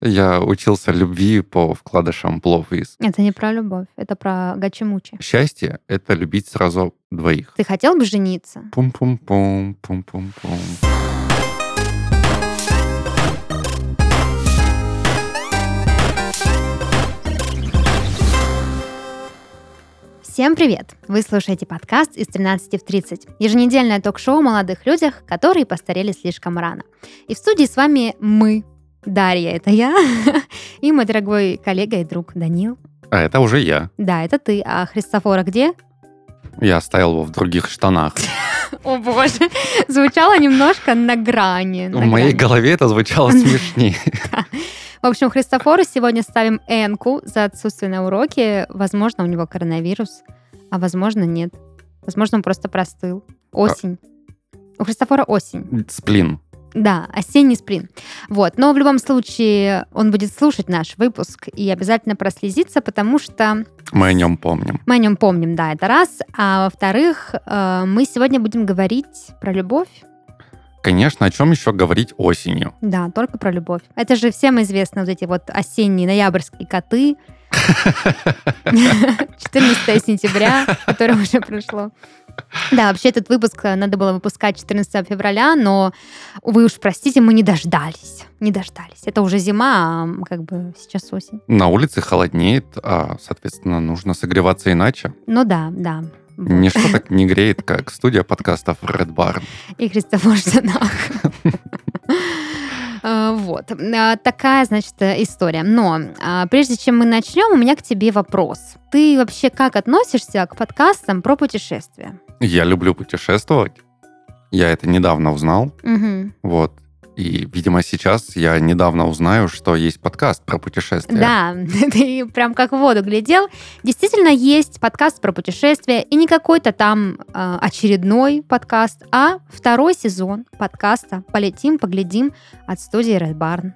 Я учился любви по вкладышам плов из. Это не про любовь, это про гачи-мучи. Счастье — это любить сразу двоих. Ты хотел бы жениться? Пум-пум-пум, пум-пум-пум. Всем привет! Вы слушаете подкаст из 13 в 30. Еженедельное ток-шоу о молодых людях, которые постарели слишком рано. И в студии с вами мы, Дарья, это я, и мой дорогой коллега и друг Данил. А это уже я. Да, это ты. А Христофора где? Я оставил его в других штанах. О боже, звучало немножко на грани. В моей голове это звучало смешнее. В общем, Христофору сегодня ставим энку за отсутствие на уроке. Возможно, у него коронавирус, а возможно, нет. Возможно, он просто простыл. Осень. У Христофора осень. Сплин. Да, осенний сплин. Вот. Но в любом случае он будет слушать наш выпуск и обязательно прослезиться, потому что... Мы о нем помним. Мы о нем помним, да, это раз. А во-вторых, э, мы сегодня будем говорить про любовь. Конечно, о чем еще говорить осенью? Да, только про любовь. Это же всем известно, вот эти вот осенние ноябрьские коты. 14 сентября, которое уже прошло. Да, вообще этот выпуск э, надо было выпускать 14 февраля, но, вы уж простите, мы не дождались. Не дождались. Это уже зима, а как бы сейчас осень. На улице холоднеет, а, соответственно, нужно согреваться иначе. Ну да, да. Ничто так не греет, как студия подкастов Red Barn. И Христофор. А, вот. А, такая, значит, история. Но а, прежде чем мы начнем, у меня к тебе вопрос. Ты вообще как относишься к подкастам про путешествия? Я люблю путешествовать. Я это недавно узнал. Угу. Вот. И, видимо, сейчас я недавно узнаю, что есть подкаст про путешествия. Да, ты прям как в воду глядел. Действительно, есть подкаст про путешествия, и не какой-то там э, очередной подкаст, а второй сезон подкаста «Полетим, поглядим» от студии Red Barn.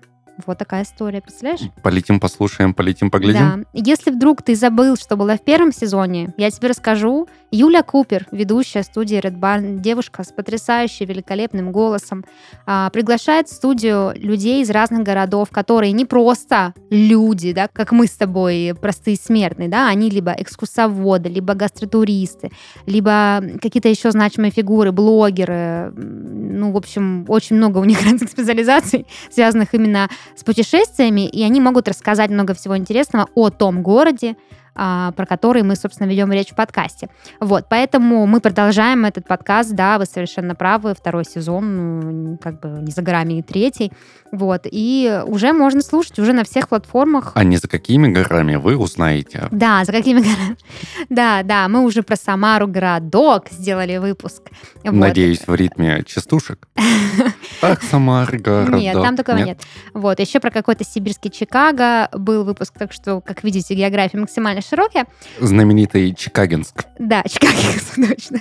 Вот такая история, представляешь? Полетим, послушаем, полетим, поглядим. Да. Если вдруг ты забыл, что было в первом сезоне, я тебе расскажу. Юля Купер, ведущая студии Red Barn, девушка с потрясающим, великолепным голосом, а, приглашает в студию людей из разных городов, которые не просто люди, да, как мы с тобой, простые смертные, да, они либо экскурсоводы, либо гастротуристы, либо какие-то еще значимые фигуры, блогеры, ну, в общем, очень много у них разных специализаций, связанных именно с путешествиями, и они могут рассказать много всего интересного о том городе, про который мы, собственно, ведем речь в подкасте. Вот, поэтому мы продолжаем этот подкаст, да, вы совершенно правы, второй сезон, ну, как бы не за горами и третий, вот, и уже можно слушать уже на всех платформах. А не за какими горами вы узнаете? Да, за какими горами. Да, да, мы уже про Самару городок сделали выпуск. Надеюсь, в ритме частушек. Ах, Самара городок. Нет, там такого нет. Вот, еще про какой-то сибирский Чикаго был выпуск, так что, как видите, география максимально широкие. Знаменитый Чикагинск. Да, Чикагинск, точно.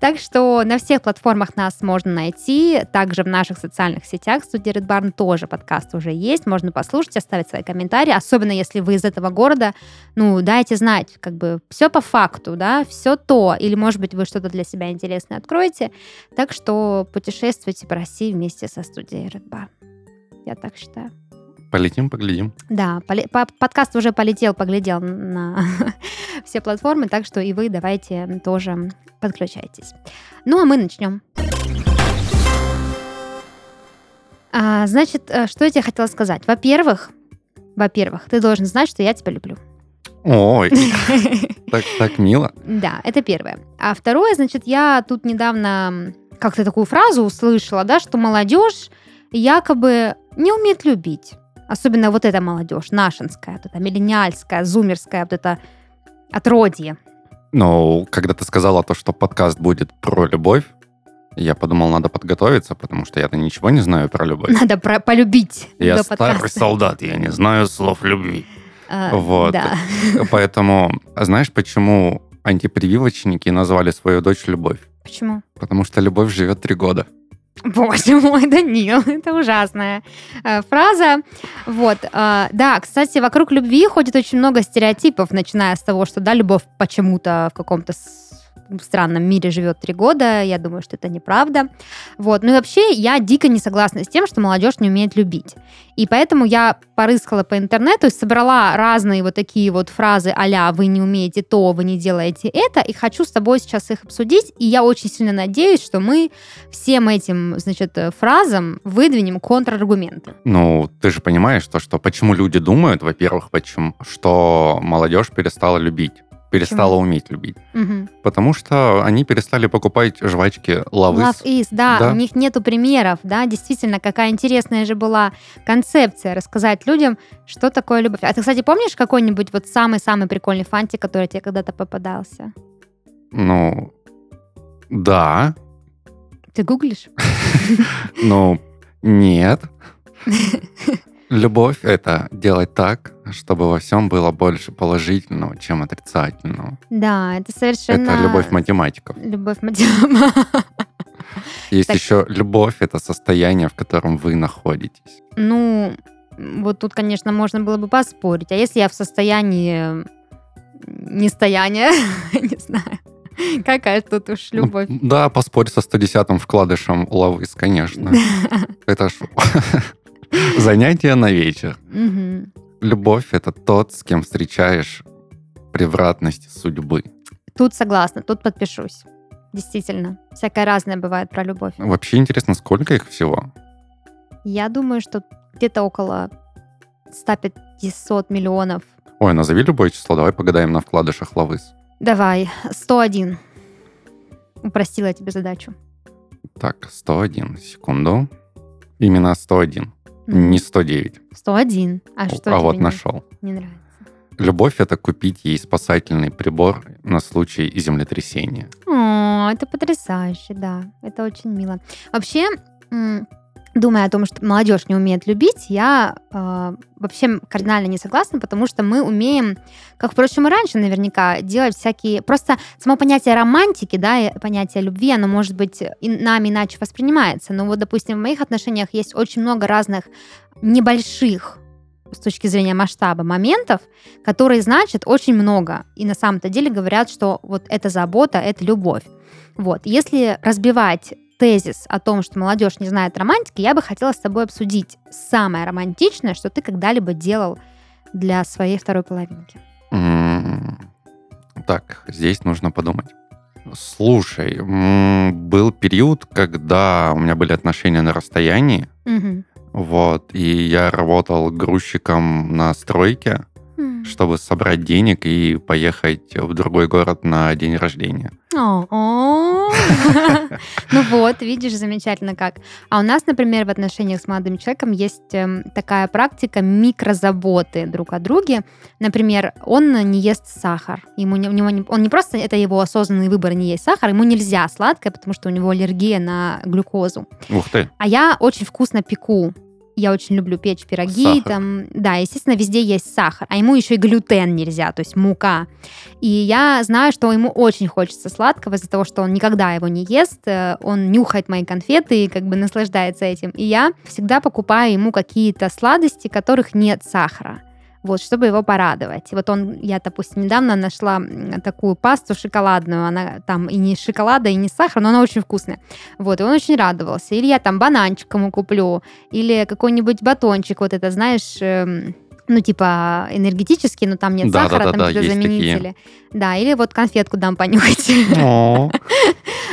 Так что на всех платформах нас можно найти. Также в наших социальных сетях студии Red Barn тоже подкаст уже есть. Можно послушать, оставить свои комментарии. Особенно если вы из этого города, ну, дайте знать, как бы все по факту, да, все то. Или, может быть, вы что-то для себя интересное откроете. Так что путешествуйте по России вместе со студией Red Barn. Я так считаю. Полетим, поглядим. Да, поли- по- подкаст уже полетел, поглядел на все платформы, так что и вы давайте тоже подключайтесь. Ну, а мы начнем. А, значит, э, что я тебе хотела сказать? Во-первых, во-первых, ты должен знать, что я тебя люблю. Ой, так, так мило. Да, это первое. А второе, значит, я тут недавно как-то такую фразу услышала, да, что молодежь якобы не умеет любить. Особенно вот эта молодежь, нашинская, вот эта миллениальская, зумерская, вот это отродье. Но когда ты сказала то, что подкаст будет про любовь, я подумал, надо подготовиться, потому что я-то ничего не знаю про любовь. Надо про полюбить. Я старый подкаста. солдат, я не знаю слов любви. А, вот. Да. Поэтому, знаешь, почему антипрививочники назвали свою дочь Любовь? Почему? Потому что Любовь живет три года. Боже мой, Данил, это ужасная э, фраза. Вот, э, да, кстати, вокруг любви ходит очень много стереотипов, начиная с того, что, да, любовь почему-то в каком-то странном мире живет три года. Я думаю, что это неправда. Вот. Ну и вообще, я дико не согласна с тем, что молодежь не умеет любить. И поэтому я порыскала по интернету и собрала разные вот такие вот фразы а «вы не умеете то, вы не делаете это», и хочу с тобой сейчас их обсудить. И я очень сильно надеюсь, что мы всем этим, значит, фразам выдвинем контраргументы. Ну, ты же понимаешь, то, что почему люди думают, во-первых, почему, что молодежь перестала любить перестала Почему? уметь любить. Угу. Потому что они перестали покупать жвачки Love, Love is. да, да, у них нету примеров, да, действительно, какая интересная же была концепция рассказать людям, что такое любовь. А ты, кстати, помнишь какой-нибудь вот самый-самый прикольный фантик, который тебе когда-то попадался? Ну, да. Ты гуглишь? Ну, нет. Любовь — это делать так, чтобы во всем было больше положительного, чем отрицательного. Да, это совершенно... Это любовь математиков. Любовь математиков. Есть так... еще любовь — это состояние, в котором вы находитесь. Ну, вот тут, конечно, можно было бы поспорить. А если я в состоянии нестояния, не знаю, Какая тут уж ну, любовь. Да, поспорь со 110-м вкладышем Лавыс, конечно. Это ж занятие на вечер. Любовь — это тот, с кем встречаешь превратности судьбы. Тут согласна, тут подпишусь. Действительно, всякое разное бывает про любовь. Вообще интересно, сколько их всего? Я думаю, что где-то около 100-500 миллионов. Ой, назови любое число, давай погадаем на вкладышах Лавыс. Давай, 101. Упростила тебе задачу. Так, 101, секунду. Именно 101. Не 109. 101. А что А вот не, нашел. Не нравится. Любовь — это купить ей спасательный прибор на случай землетрясения. О, это потрясающе, да. Это очень мило. Вообще, думая о том, что молодежь не умеет любить, я э, вообще кардинально не согласна, потому что мы умеем, как, впрочем, и раньше наверняка, делать всякие... Просто само понятие романтики, да, и понятие любви, оно, может быть, и нами иначе воспринимается. Но вот, допустим, в моих отношениях есть очень много разных небольших с точки зрения масштаба моментов, которые значат очень много. И на самом-то деле говорят, что вот эта забота, это любовь. Вот. Если разбивать тезис о том, что молодежь не знает романтики, я бы хотела с тобой обсудить самое романтичное, что ты когда-либо делал для своей второй половинки. Так, здесь нужно подумать. Слушай, был период, когда у меня были отношения на расстоянии, угу. вот, и я работал грузчиком на стройке, чтобы собрать денег и поехать в другой город на день рождения. Ну вот, видишь, замечательно как. А у нас, например, в отношениях с молодым человеком есть эм, такая практика микрозаботы друг о друге. Например, он не ест сахар. Ему у него не, он не просто, это его осознанный выбор не есть сахар, ему нельзя сладкое, потому что у него аллергия на глюкозу. Ух ты. А я очень вкусно пеку я очень люблю печь пироги, сахар. там, да, естественно, везде есть сахар, а ему еще и глютен нельзя, то есть мука. И я знаю, что ему очень хочется сладкого из-за того, что он никогда его не ест, э, он нюхает мои конфеты и как бы наслаждается этим. И я всегда покупаю ему какие-то сладости, которых нет сахара вот, чтобы его порадовать. Вот он, я, допустим, недавно нашла такую пасту шоколадную, она там и не шоколада, и не сахар, но она очень вкусная. Вот, и он очень радовался. Или я там бананчик ему куплю, или какой-нибудь батончик, вот это, знаешь, эм, ну, типа, энергетический, но там нет да, сахара, да, там да, какие-то заменители. Такие. Да, или вот конфетку дам понюхать.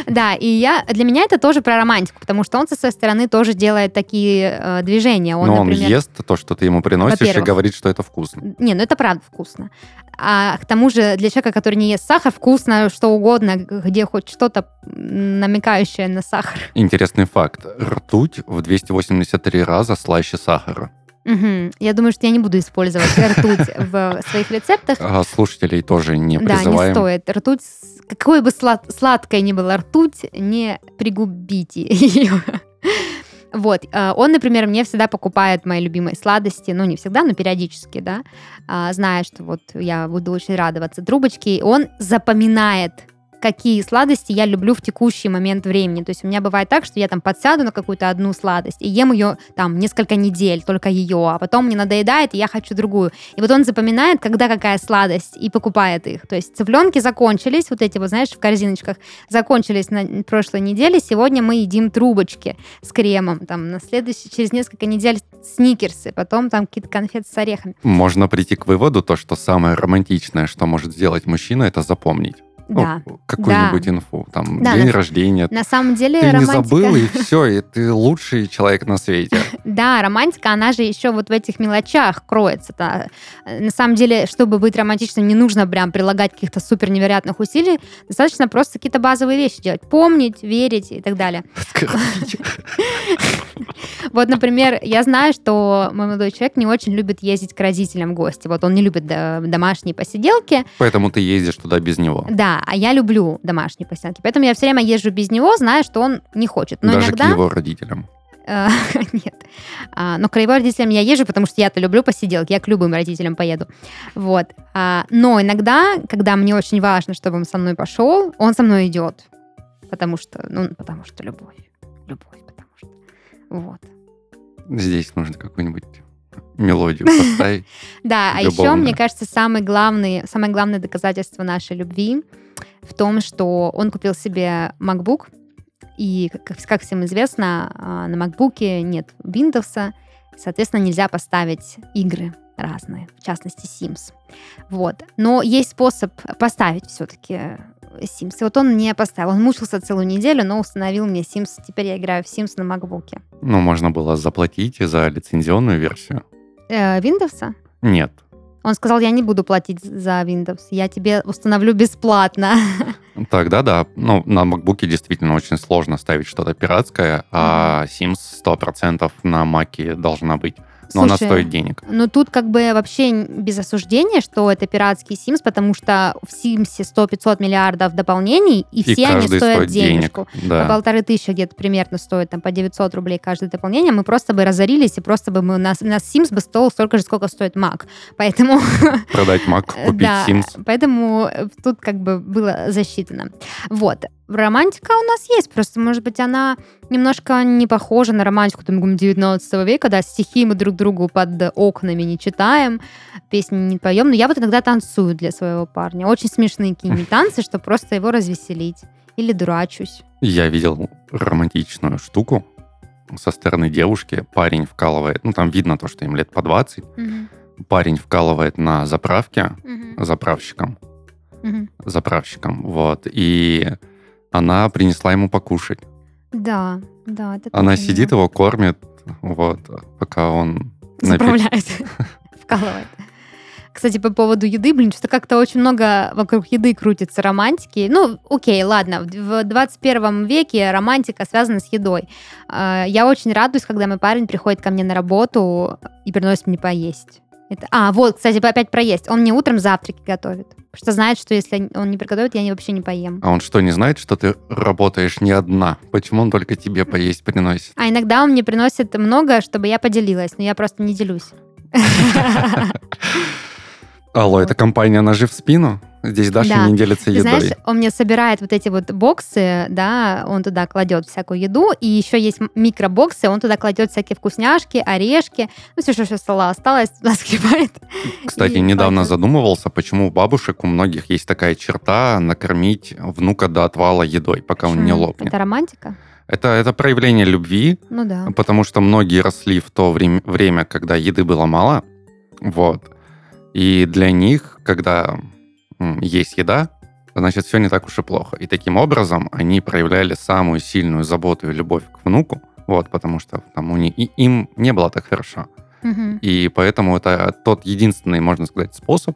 Да, и я для меня это тоже про романтику, потому что он со своей стороны тоже делает такие э, движения. Он, Но он например, ест то, что ты ему приносишь, и говорит, что это вкусно. Не, ну это правда вкусно. А к тому же для человека, который не ест сахар, вкусно что угодно, где хоть что-то намекающее на сахар. Интересный факт. Ртуть в 283 раза слаще сахара. Угу. Я думаю, что я не буду использовать ртуть в своих рецептах. А слушателей тоже не призываем. Да, не стоит. Ртуть, какой бы слад, сладкой ни была ртуть, не пригубите ее. Вот, а, он, например, мне всегда покупает мои любимые сладости, ну, не всегда, но периодически, да, а, зная, что вот я буду очень радоваться трубочке, он запоминает какие сладости я люблю в текущий момент времени. То есть у меня бывает так, что я там подсяду на какую-то одну сладость и ем ее там несколько недель, только ее, а потом мне надоедает, и я хочу другую. И вот он запоминает, когда какая сладость, и покупает их. То есть цыпленки закончились, вот эти вот, знаешь, в корзиночках, закончились на прошлой неделе, сегодня мы едим трубочки с кремом, там, на следующий, через несколько недель сникерсы, потом там какие-то конфеты с орехами. Можно прийти к выводу, то, что самое романтичное, что может сделать мужчина, это запомнить. Ну, Да. какую-нибудь Да. инфу. Там Да, день на- рождения. На самом деле Ты не романтика... забыл, и все, и ты лучший человек на свете. Да, романтика, она же еще вот в этих мелочах кроется. -то. На самом деле, чтобы быть романтичным, не нужно прям прилагать каких-то супер невероятных усилий. Достаточно просто какие-то базовые вещи делать. Помнить, верить и так далее. Вот, например, я знаю, что мой молодой человек не очень любит ездить к родителям в гости. Вот он не любит домашние посиделки. Поэтому ты ездишь туда без него. Да, а я люблю домашние посиделки. Поэтому я все время езжу без него, зная, что он не хочет. Но Даже иногда... к его родителям. Э, Нет. А, Но к его родителям я езжу, потому что я-то люблю посиделки, я к любым родителям поеду. Вот. А, Но иногда, когда мне очень важно, чтобы он со мной пошел, он со мной идет. Потому что, ну, потому что любовь. Любовь, потому что. Вот. Здесь нужно какую-нибудь мелодию поставить. Да, а еще, мне кажется, самый главный, самое главное доказательство нашей любви в том, что он купил себе MacBook, и, как, как всем известно, а, на MacBook нет Windows, соответственно, нельзя поставить игры разные, в частности, Sims. Вот. Но есть способ поставить все-таки Sims. И вот он не поставил. Он мучился целую неделю, но установил мне Sims. Теперь я играю в Sims на MacBook. Ну, можно было заплатить за лицензионную версию. Э, Windows? Нет. Он сказал, я не буду платить за Windows, я тебе установлю бесплатно. Тогда да. Ну, на MacBook действительно очень сложно ставить что-то пиратское, а Sims 100% на Маке должна быть. Но она Слушай, стоит денег. Ну, тут как бы вообще без осуждения, что это пиратский Sims, потому что в Симсе 100-500 миллиардов дополнений, и, И все они стоят стоит денег. денежку. По Да. полторы тысячи где-то примерно стоит, там, по 900 рублей каждое дополнение, мы просто бы разорились, и просто бы мы, у нас, у нас Sims бы стоил столько же, сколько стоит Mac. Поэтому Продать Mac, купить Э, да, Sims. поэтому э, тут как бы было засчитано. Вот. Романтика у нас есть, просто, может быть, она немножко не похожа на романтику там, 19 века, да, стихи мы друг другу под окнами не читаем, песни не поем, но я вот иногда танцую для своего парня. Очень смешные какие-нибудь танцы, чтобы просто его развеселить. Или дурачусь. Я видел романтичную штуку со стороны девушки. Парень вкалывает, ну там видно то, что им лет по 20. Мгм. Парень вкалывает на заправке Мгм. заправщиком. Мгм. Заправщиком, вот. И она принесла ему покушать. Да, да. это Она тоже, сидит, его кормит, вот, пока он... Заправляет. Вкалывает. Кстати, по поводу еды, блин, что как-то очень много вокруг еды крутится романтики. Ну, окей, ладно, в в 21 веке романтика связана с едой. А, Я очень радуюсь, когда мой парень приходит ко мне на работу и приносит мне поесть. Это... А, вот, кстати, опять проесть. Он мне утром завтраки готовит. Потому что знает, что если он не приготовит, я не- вообще не поем. А он что, не знает, что ты работаешь не одна? Почему он только тебе поесть приносит? А иногда он мне приносит много, чтобы я поделилась, но я просто не делюсь. Алло, эта компания «Ножи в спину»? Здесь Даша Да. не делится Ты едой. знаешь, он мне собирает вот эти вот боксы, да, он туда кладет всякую еду, и еще есть микробоксы, он туда кладет всякие вкусняшки, орешки, ну все, что со стола осталось, туда скребает. Кстати, и недавно кладет. задумывался, почему у бабушек у многих есть такая черта накормить внука до отвала едой, пока он не Почему? лопнет. Это романтика? Это, это проявление любви, Ну да. потому что многие росли в то время, время, когда еды было мало. Вот. И для них, когда есть еда, значит, все не так уж и плохо. И таким образом они проявляли самую сильную заботу и любовь к внуку, вот, потому что там у них, и им не было так хорошо. Мгм. И поэтому это тот единственный, можно сказать, способ,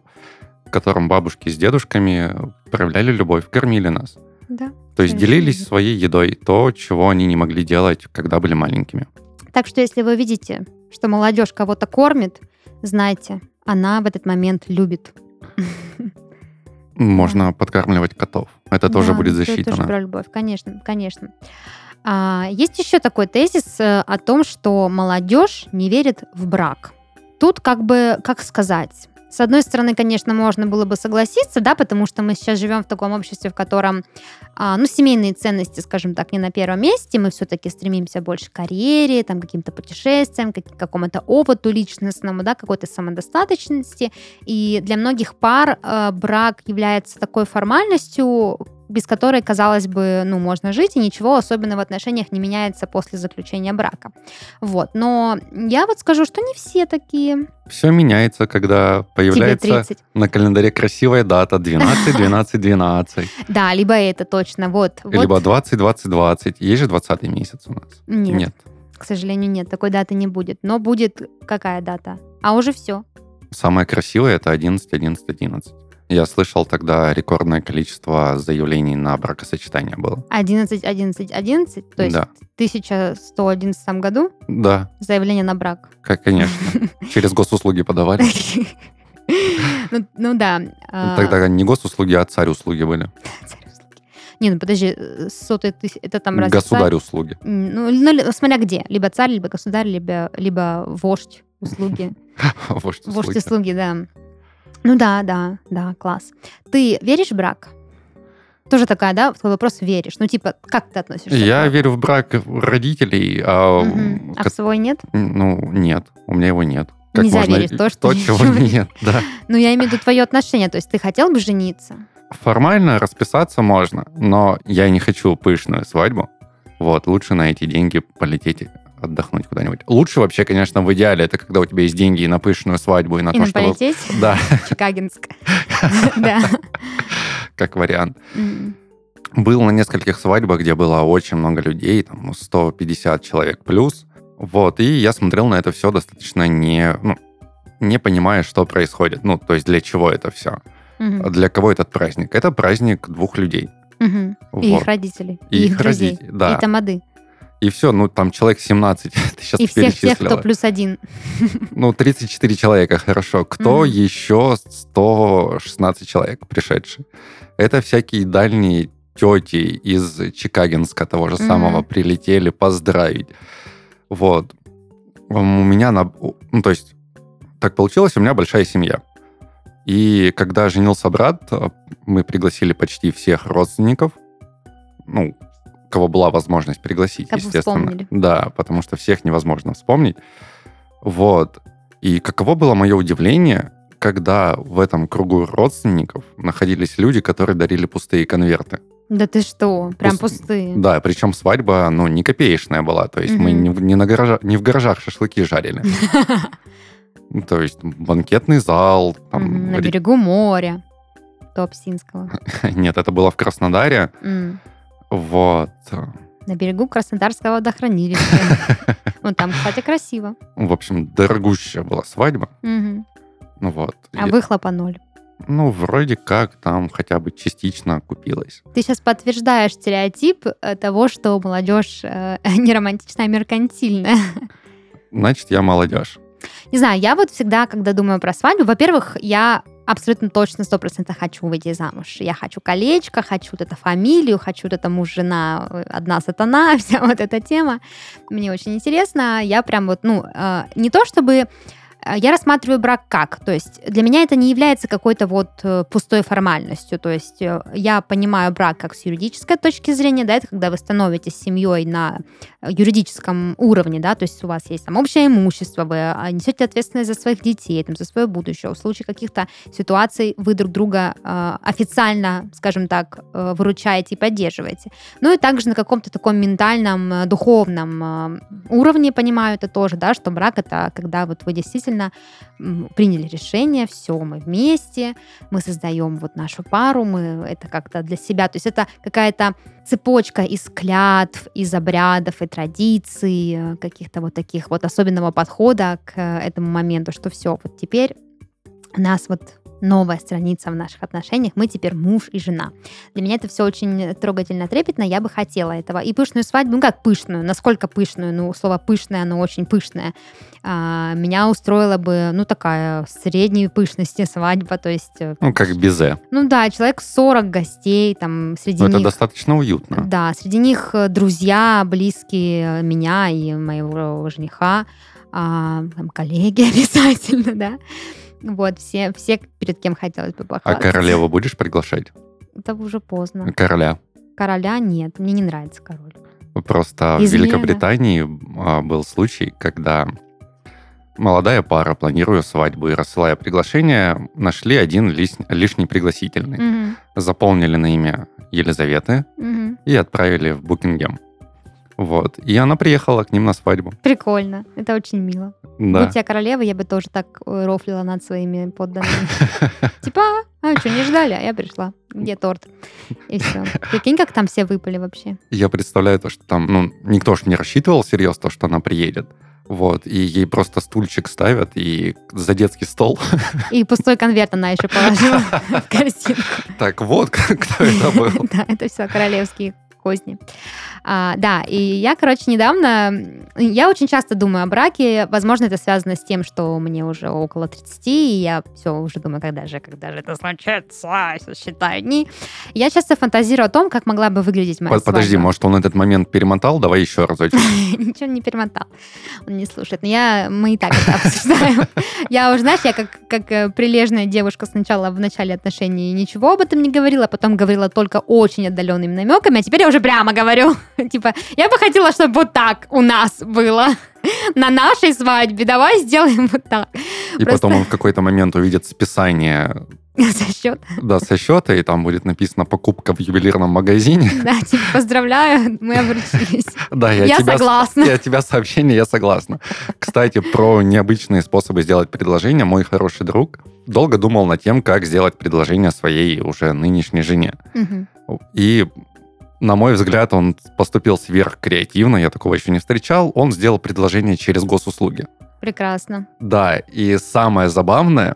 которым бабушки с дедушками проявляли любовь, кормили нас. Да. То есть делились своей едой, то, чего они не могли делать, когда были маленькими. Так что если вы видите, что молодежь кого-то кормит, знайте, она в этот момент любит. Можно подкармливать котов. Это тоже Да, будет это засчитано. тоже про любовь, конечно, конечно. А, есть еще такой тезис э, о том, что молодежь не верит в брак. Тут как бы, как сказать, С одной стороны, конечно, можно было бы согласиться, да, потому что мы сейчас живем в таком обществе, в котором, а, ну, семейные ценности, скажем так, не на первом месте, мы все-таки стремимся больше к карьере, там, каким-то путешествиям, к какому-то опыту личностному, да, какой-то самодостаточности, и для многих пар э, брак является такой формальностью, без которой, казалось бы, ну, можно жить, и ничего особенно в отношениях не меняется после заключения брака. Вот. Но я вот скажу, что не все такие. Все меняется, когда появляется на календаре красивая дата 12, 12, 12. Да, либо это точно, вот. Либо 20, 20, 20. Есть же 20 месяц у нас? Нет. Нет. К сожалению, нет, такой даты не будет. Но будет какая дата? А уже все. Самое красивое это 11, 11, 11. Я слышал тогда рекордное количество заявлений на бракосочетание было. 11, 11, 11? То есть да. в 1111 году? Да. Заявление на брак? Как, конечно. Через госуслуги подавали. Ну, ну да. А тогда не госуслуги, а царь услуги были. Не, ну подожди, сотый тысяч, это там разве Государь услуги. Ну, ну, смотря где. Либо царь, либо государь, либо, либо вождь услуги. Вождь услуги. Вождь услуги, да. Ну да, да, да, класс. Ты веришь в брак? Тоже такая, да, твой вопрос веришь. Ну, типа, как ты относишься? Я верю в брак родителей, а... Угу. А в свой нет? Ну, нет, у меня его нет. Как Нельзя можно... верить в то, что... То, чего нет, да. Ну, я имею в виду твое отношение, то есть ты хотел бы жениться? Формально расписаться можно, но я не хочу пышную свадьбу. Вот, лучше на эти деньги полететь отдохнуть куда-нибудь. Лучше вообще, конечно, в идеале, это когда у тебя есть деньги и на пышную свадьбу, и на и то, чтобы... полететь? Да. Чикагинск. Да. Как вариант. Был на нескольких свадьбах, где было очень много людей, там 150 человек плюс. Вот, и я смотрел на это все достаточно не, ну, не понимая, что происходит. Ну, то есть для чего это все. Угу. Для кого этот праздник? Это праздник двух людей. Угу. Вот. И их родителей. И, и их, их родителей, да. И тамады. И все, ну там человек 17, ты сейчас И всех тех, кто плюс один. Ну, 34 человека, хорошо. Кто mm-hmm. еще 116 человек пришедшие? Это всякие дальние тети из Чикагинска того же mm-hmm. самого прилетели поздравить. Вот. У меня, на, ну, то есть, так получилось, у меня большая семья. И когда женился брат, мы пригласили почти всех родственников, ну, кого была возможность пригласить, как естественно. Вспомнили. Да, потому что всех невозможно вспомнить. Вот. И каково было мое удивление, когда в этом кругу родственников находились люди, которые дарили пустые конверты. Да ты что, прям Пуст... пустые. Да, причем свадьба, ну, не копеечная была. То есть угу. мы не, не, на гаража... не в гаражах шашлыки жарили. То есть банкетный зал. На берегу моря. Туапсинского. Нет, это было в Краснодаре. Вот. На берегу Краснодарского водохранилища. Ну, там, кстати, красиво. В общем, дорогущая была свадьба. Ну вот. А выхлопа ноль. Ну, вроде как там хотя бы частично купилась. Ты сейчас подтверждаешь стереотип э, того, что молодежь э, не романтичная, а меркантильная. Значит, я молодежь. Не знаю, я вот всегда, когда думаю про свадьбу, во-первых, я абсолютно точно, сто процентов хочу выйти замуж. Я хочу колечко, хочу вот эту фамилию, хочу вот это муж, жена, э, одна сатана, вся вот эта тема. Мне очень интересно. Я прям вот, ну, э, не то чтобы я рассматриваю брак как? То есть для меня это не является какой-то вот э, пустой формальностью. То есть э, я понимаю брак как с юридической точки зрения, да, это когда вы становитесь семьей на юридическом уровне, да, то есть у вас есть там общее имущество, вы а, несете ответственность за своих детей, там, за свое будущее. В случае каких-то ситуаций вы друг друга э, официально, скажем так, э, выручаете и поддерживаете. Ну и также на каком-то таком ментальном, духовном э, уровне понимаю это тоже, да, что брак это когда вот вы действительно действительно приняли решение, все, мы вместе, мы создаем вот нашу пару, мы это как-то для себя, то есть это какая-то цепочка из клятв, из обрядов и традиций, э, каких-то вот таких вот особенного подхода к этому моменту, что все, вот теперь нас вот новая страница в наших отношениях. Мы теперь муж и жена. Для меня это все очень трогательно, трепетно. Я бы хотела этого. И пышную свадьбу, ну как пышную, насколько пышную? Ну, слово пышное, оно очень пышное. А, меня устроила бы, ну, такая средней пышности свадьба, то есть... Э, ну, как безе. Ну да, человек 40 гостей, там, среди Но них... это достаточно уютно. Да, среди них э, друзья, близкие меня и моего жениха, а, там, коллеги обязательно, да. Вот, все, все перед кем хотелось бы А похвастаться. королеву будешь приглашать? Это уже поздно. Короля. Короля нет, мне не нравится король. Просто в Измена. Великобритании а, был случай, когда молодая пара, планируя свадьбу и рассылая приглашение, нашли один лиш- лишний пригласительный. Мгм, Заполнили на имя Елизаветы мгм. и отправили в Букингем. Вот. И она приехала к ним на свадьбу. Прикольно, это очень мило. Да. Будь я королева, я бы тоже так э, рофлила над своими подданными. Типа, а что, не ждали, а я пришла. Где торт? И все. Прикинь, как там все выпали вообще. Я представляю то, что там, ну, никто же не рассчитывал серьезно, то, что она приедет. Вот, и ей просто стульчик ставят и за детский стол. И пустой конверт она еще положила в корзинку. Так вот, кто это был. Да, это все королевские козни. А, да, и я, короче, недавно... Я очень часто думаю о браке. Возможно, это связано с тем, что мне уже около 30, и я все уже думаю, когда же, когда же это случится, считаю дни. Я часто фантазирую о том, как могла бы выглядеть моя Под- Подожди, свадьба. может, он этот момент перемотал? Давай еще разочек. Ничего не перемотал. Он не слушает. Но я, мы и так это обсуждаем. Я уже, знаешь, я как, как э, прилежная девушка сначала в начале отношений ничего об этом не говорила, потом говорила только очень отдаленными намеками, а теперь я уже прямо говорю. Типа, я бы хотела, чтобы вот так у нас было на нашей свадьбе. Давай сделаем вот так. И Просто- потом он в какой-то момент увидит списание За счет. да, со счета, и там будет написано «покупка в ювелирном магазине». Да, типа, поздравляю, мы обручились. Да, я, Я тебя, согласна. Я тебя сообщение, я согласна. Кстати, про необычные способы сделать предложение. Мой хороший друг долго думал над тем, как сделать предложение своей уже нынешней жене. Мгм. И, на мой взгляд, он поступил сверхкреативно, я такого еще не встречал. Он сделал предложение через госуслуги. Прекрасно. Да, и самое забавное,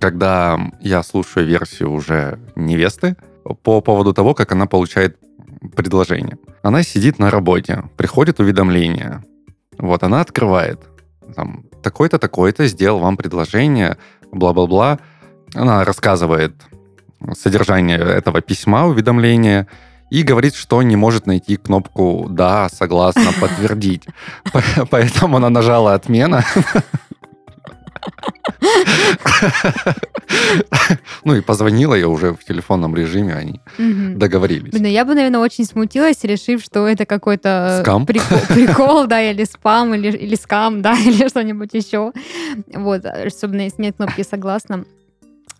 когда я слушаю версию уже невесты по поводу того, как она получает предложение. Она сидит на работе, приходит уведомление. Вот она открывает. Там, такой-то, такой-то сделал вам предложение, бла-бла-бла. Она рассказывает содержание этого письма, уведомления, и говорит, что не может найти кнопку «Да, согласна, подтвердить». По- Поэтому она нажала «Отмена». Ну и позвонила я уже в телефонном режиме, они договорились. Блин, ну я бы, наверное, очень смутилась, решив, что это какой-то прикол, прикол, да, или спам, или, или скам, да, или что-нибудь еще. Вот, особенно если нет кнопки «согласна».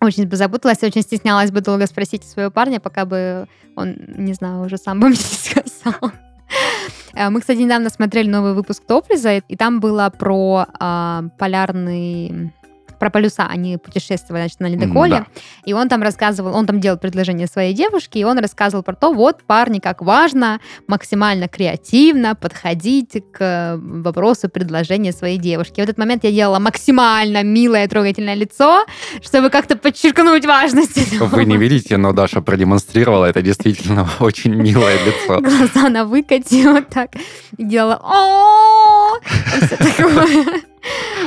Очень бы запуталась, очень стеснялась бы долго спросить своего парня, пока бы он, не знаю, уже сам бы мне не сказал. Э, Мы, кстати, недавно смотрели новый выпуск Топлиза, и там было про а, полярный про полюса, они путешествовали, значит, на ледоколе, Да. и он там рассказывал, он там делал предложение своей девушке, и он рассказывал про то, вот, парни, как важно максимально креативно подходить к вопросу предложения своей девушки. В этот момент я делала максимально милое, трогательное лицо, чтобы как-то подчеркнуть важность этого. Вы не видите, но Даша продемонстрировала это действительно очень милое лицо. Глаза она выкатила так и делала «О!»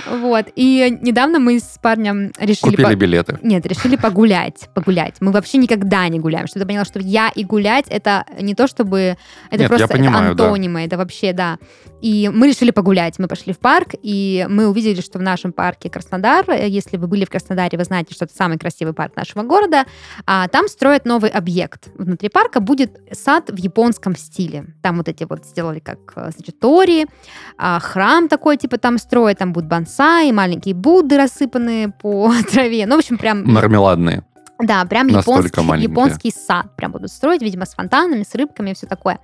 Вот. И недавно мы с парнем решили... Купили по- билеты. Нет, решили погулять, погулять. Мы вообще никогда не гуляем. Что ты поняла, что я и гулять это не то, чтобы это Нет, просто я это понимаю, да. антонимы, это вообще да. И мы решили погулять. Мы пошли в парк, и мы увидели, что в нашем парке Краснодар, э, если вы были в Краснодаре, вы знаете, что это самый красивый парк нашего города, а там строят новый объект. Внутри парка будет сад в японском стиле. Там вот эти вот сделали как, э, значит, тори, а, храм такой типа там строят, там будут бонсай, маленькие Будды рассыпанные по траве. Ну, в общем, прям... Мармеладные. Да, прям японский, маленькие. японский сад прям будут строить, видимо, с фонтанами, с рыбками и все такое.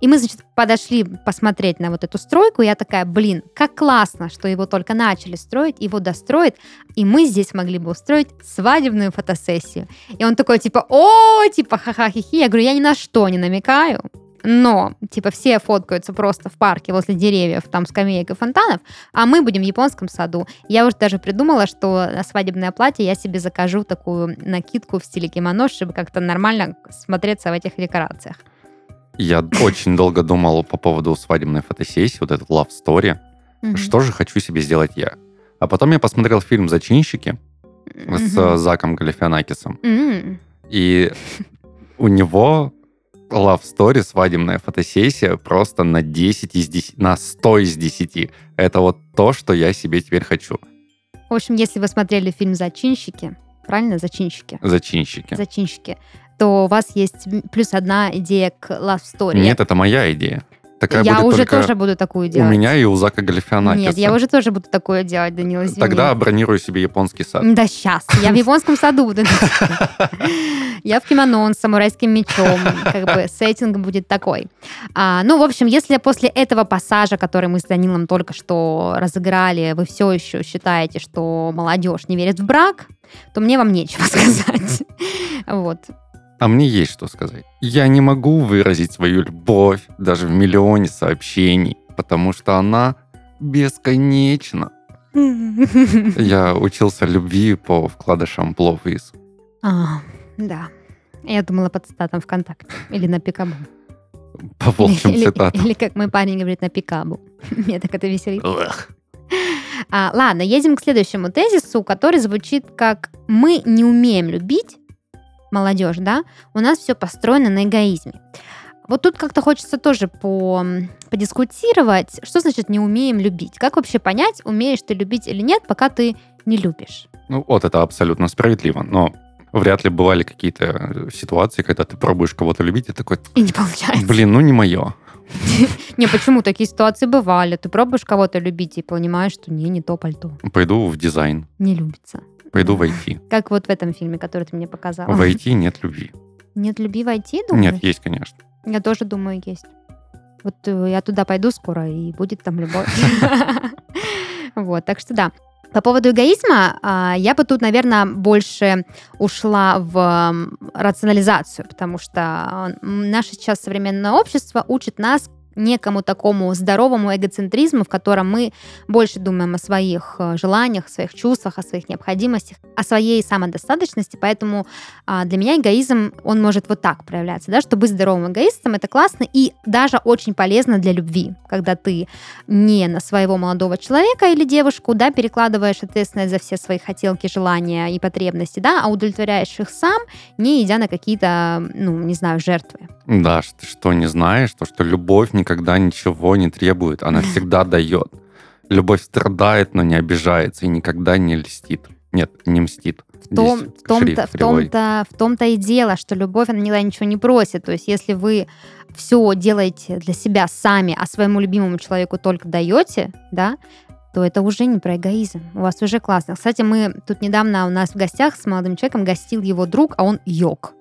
И мы, значит, подошли посмотреть на вот эту стройку, я такая, блин, как классно, что его только начали строить, его достроят, и мы здесь могли бы устроить свадебную фотосессию. И он такой, типа, о, типа, ха-ха-хи-хи. Я говорю, я ни на что не намекаю, но, типа, все фоткаются просто в парке возле деревьев, там скамеек и фонтанов, а мы будем в японском саду. Я уже даже придумала, что на свадебное платье я себе закажу такую накидку в стиле кимоно, чтобы как-то нормально смотреться в этих декорациях. Я очень долго думал по поводу свадебной фотосессии, вот этот love story. Что же хочу себе сделать я? А потом я посмотрел фильм «Зачинщики» с э, Заком Галифианакисом. И у него love story, свадебная фотосессия просто на 10 из 10, на 100 из 10. Это вот то, что я себе теперь хочу. В общем, если вы смотрели фильм «Зачинщики», правильно? «Зачинщики». Зачинщики. «Зачинщики», то у вас есть плюс одна идея к love story. Нет, это моя идея. Такая я уже тоже буду такую у делать. меня и у Зака Галифианакиса. Нет, я уже тоже буду такое делать, Данила, извини. Тогда бронирую себе японский сад. Да сейчас. Я в японском саду буду. Я в кимоно с самурайским мечом. Как бы сеттинг будет такой. А, ну, в общем, если после этого пассажа, который мы с Данилом только что разыграли, вы все еще считаете, что молодежь не верит в брак, то мне вам нечего сказать. Вот. А мне есть что сказать. Я не могу выразить свою любовь даже в миллионе сообщений, потому что она бесконечна. Я учился любви по вкладышам плов из. А, да. Я думала по цитатам ВКонтакте. Или на Пикабу. По волчьим или, цитатам. Или, как мой парень говорит, на Пикабу. Мне так это веселит. А, ладно, едем к следующему тезису, который звучит как «мы не умеем любить, молодежь, да, у нас все построено на эгоизме». Вот тут как-то хочется тоже по, подискутировать, что значит не умеем любить? Как вообще понять, умеешь ты любить или нет, пока ты не любишь? Ну, вот это абсолютно справедливо, но вряд ли бывали какие-то э, ситуации, когда ты пробуешь кого-то любить, и такой, И не получается. блин, ну не мое. Не, почему? Такие ситуации бывали. Ты пробуешь кого-то любить и понимаешь, что не, не то пальто. Пойду в дизайн, Не любится. Пойду в IT. Как вот в этом фильме, который ты мне показала. В IT нет любви. Нет любви в IT, думаешь? Нет, есть, конечно. Я тоже думаю, есть. Вот э, я туда пойду скоро, и будет там любовь. Вот, так что да. По поводу эгоизма, а, я бы тут, наверное, больше ушла в рационализацию, потому что наше сейчас современное общество учит нас некому такому здоровому эгоцентризму, в котором мы больше думаем о своих э, желаниях, о своих чувствах, о своих необходимостях, о своей самодостаточности. Поэтому а, для меня эгоизм, он может вот так проявляться, да, что быть здоровым эгоистом это классно и даже очень полезно для любви, когда ты не на своего молодого человека или девушку, да, перекладываешь ответственность за все свои хотелки, желания и потребности, да, а удовлетворяешь их сам, не идя на какие-то, ну, не знаю, жертвы. Да, что, что не знаешь, то, что любовь никогда ничего не требует, она всегда дает. Любовь страдает, но не обижается и никогда не льстит. Нет, не мстит. В, том, Здесь в, том-то, в, том-то, в том-то и дело, что любовь, она никогда ничего не просит. То есть если вы все делаете для себя сами, а своему любимому человеку только даете, да, то это уже не про эгоизм. У вас уже классно. Кстати, мы тут недавно у нас в гостях с молодым человеком гостил его друг, а он йог.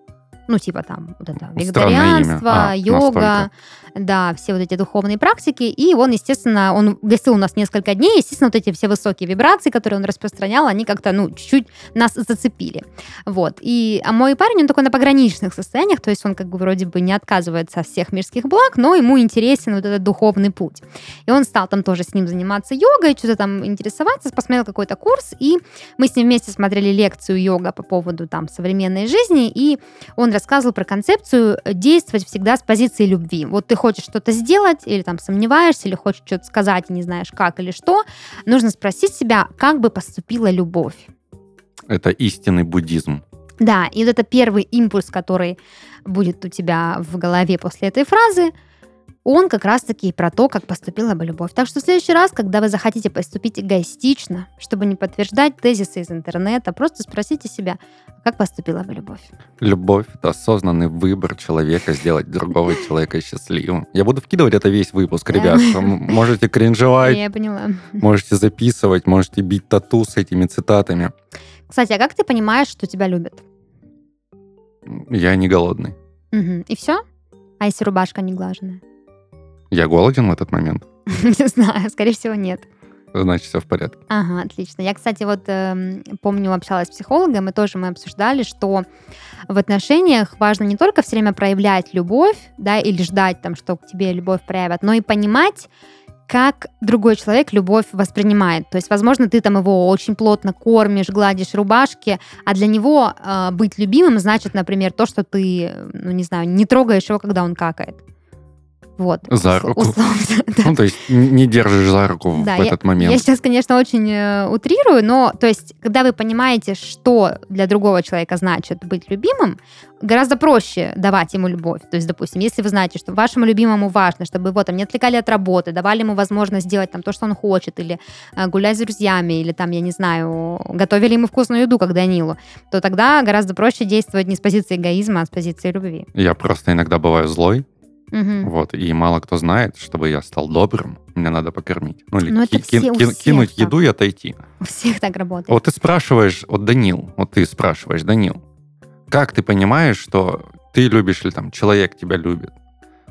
Ну, типа там вот это вегетарианство, А, йога, настолько. да, все вот эти духовные практики. И он, естественно, он гостил у нас несколько дней. Естественно, вот эти все высокие вибрации, которые он распространял, они как-то, ну, чуть-чуть нас зацепили. Вот. И, а мой парень, он такой на пограничных состояниях, то есть он как бы вроде бы не отказывается от всех мирских благ, но ему интересен вот этот духовный путь. И он стал там тоже с ним заниматься йогой, что-то там интересоваться, посмотрел какой-то курс, и мы с ним вместе смотрели лекцию йога по поводу там современной жизни, и он рассказывал про концепцию э, действовать всегда с позиции любви. Вот ты хочешь что-то сделать, или там сомневаешься, или хочешь что-то сказать, и не знаешь как или что, нужно спросить себя, как бы поступила любовь. Это истинный буддизм. Да, и вот это первый импульс, который будет у тебя в голове после этой фразы, он как раз-таки про то, как поступила бы любовь. Так что в следующий раз, когда вы захотите поступить эгоистично, чтобы не подтверждать тезисы из интернета, просто спросите себя, как поступила бы любовь. Любовь — это осознанный выбор человека сделать другого человека счастливым. Я буду вкидывать это весь выпуск, ребят. Можете кринжевать, Я поняла. можете записывать, можете бить тату с этими цитатами. Кстати, а как ты понимаешь, что тебя любят? Я не голодный. И все? А если рубашка не глаженная? Я голоден в этот момент. Не знаю, скорее всего, нет. Значит, все в порядке. Ага, отлично. Я, кстати, вот эм, помню, общалась с психологом, и тоже мы обсуждали, что в отношениях важно не только все время проявлять любовь, да, или ждать там, что к тебе любовь проявят, но и понимать, как другой человек любовь воспринимает. То есть, возможно, ты там его очень плотно кормишь, гладишь рубашки, а для него э, быть любимым значит, например, то, что ты, ну не знаю, не трогаешь его, когда он какает. Вот. За руку. Ну, то есть не держишь за руку в этот момент. Я сейчас, конечно, очень э, утрирую, но то есть, когда вы понимаете, что для другого человека значит быть любимым, гораздо проще давать ему любовь. То есть, допустим, если вы знаете, что вашему любимому важно, чтобы его там не отвлекали от работы, давали ему возможность сделать там то, что он хочет, или э, гулять с друзьями, или там, я не знаю, готовили ему вкусную еду, как Данилу, то тогда гораздо проще действовать не с позиции эгоизма, а с позиции любви. Я просто иногда бываю злой, Угу. Вот, и мало кто знает, чтобы я стал добрым, мне надо покормить. Ну, или ки- ки- ки- кинуть так. еду и отойти. У всех так работает. Вот ты спрашиваешь, вот Данил, вот ты спрашиваешь, Данил, как ты понимаешь, что ты любишь или там человек тебя любит?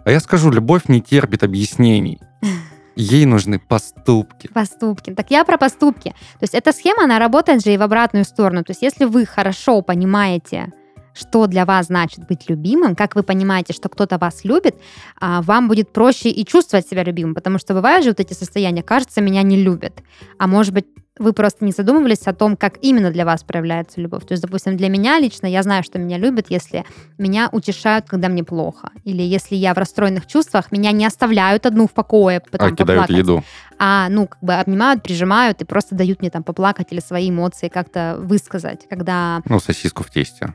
А я скажу, любовь не терпит объяснений. Ей нужны поступки. Поступки. Так я про поступки. То есть эта схема, она работает же и в обратную сторону. То есть если вы хорошо понимаете, что для вас значит быть любимым, как вы понимаете, что кто-то вас любит, а, вам будет проще и чувствовать себя любимым, потому что бывают же вот эти состояния, кажется, меня не любят, а может быть, вы просто не задумывались о том, как именно для вас проявляется любовь. То есть, допустим, для меня лично, я знаю, что меня любят, если меня утешают, когда мне плохо. Или если я в расстроенных чувствах, меня не оставляют одну в покое, потом а кидают поплакать. еду. А, ну, как бы обнимают, прижимают и просто дают мне там поплакать или свои эмоции как-то высказать, когда... Ну, сосиску в тесте.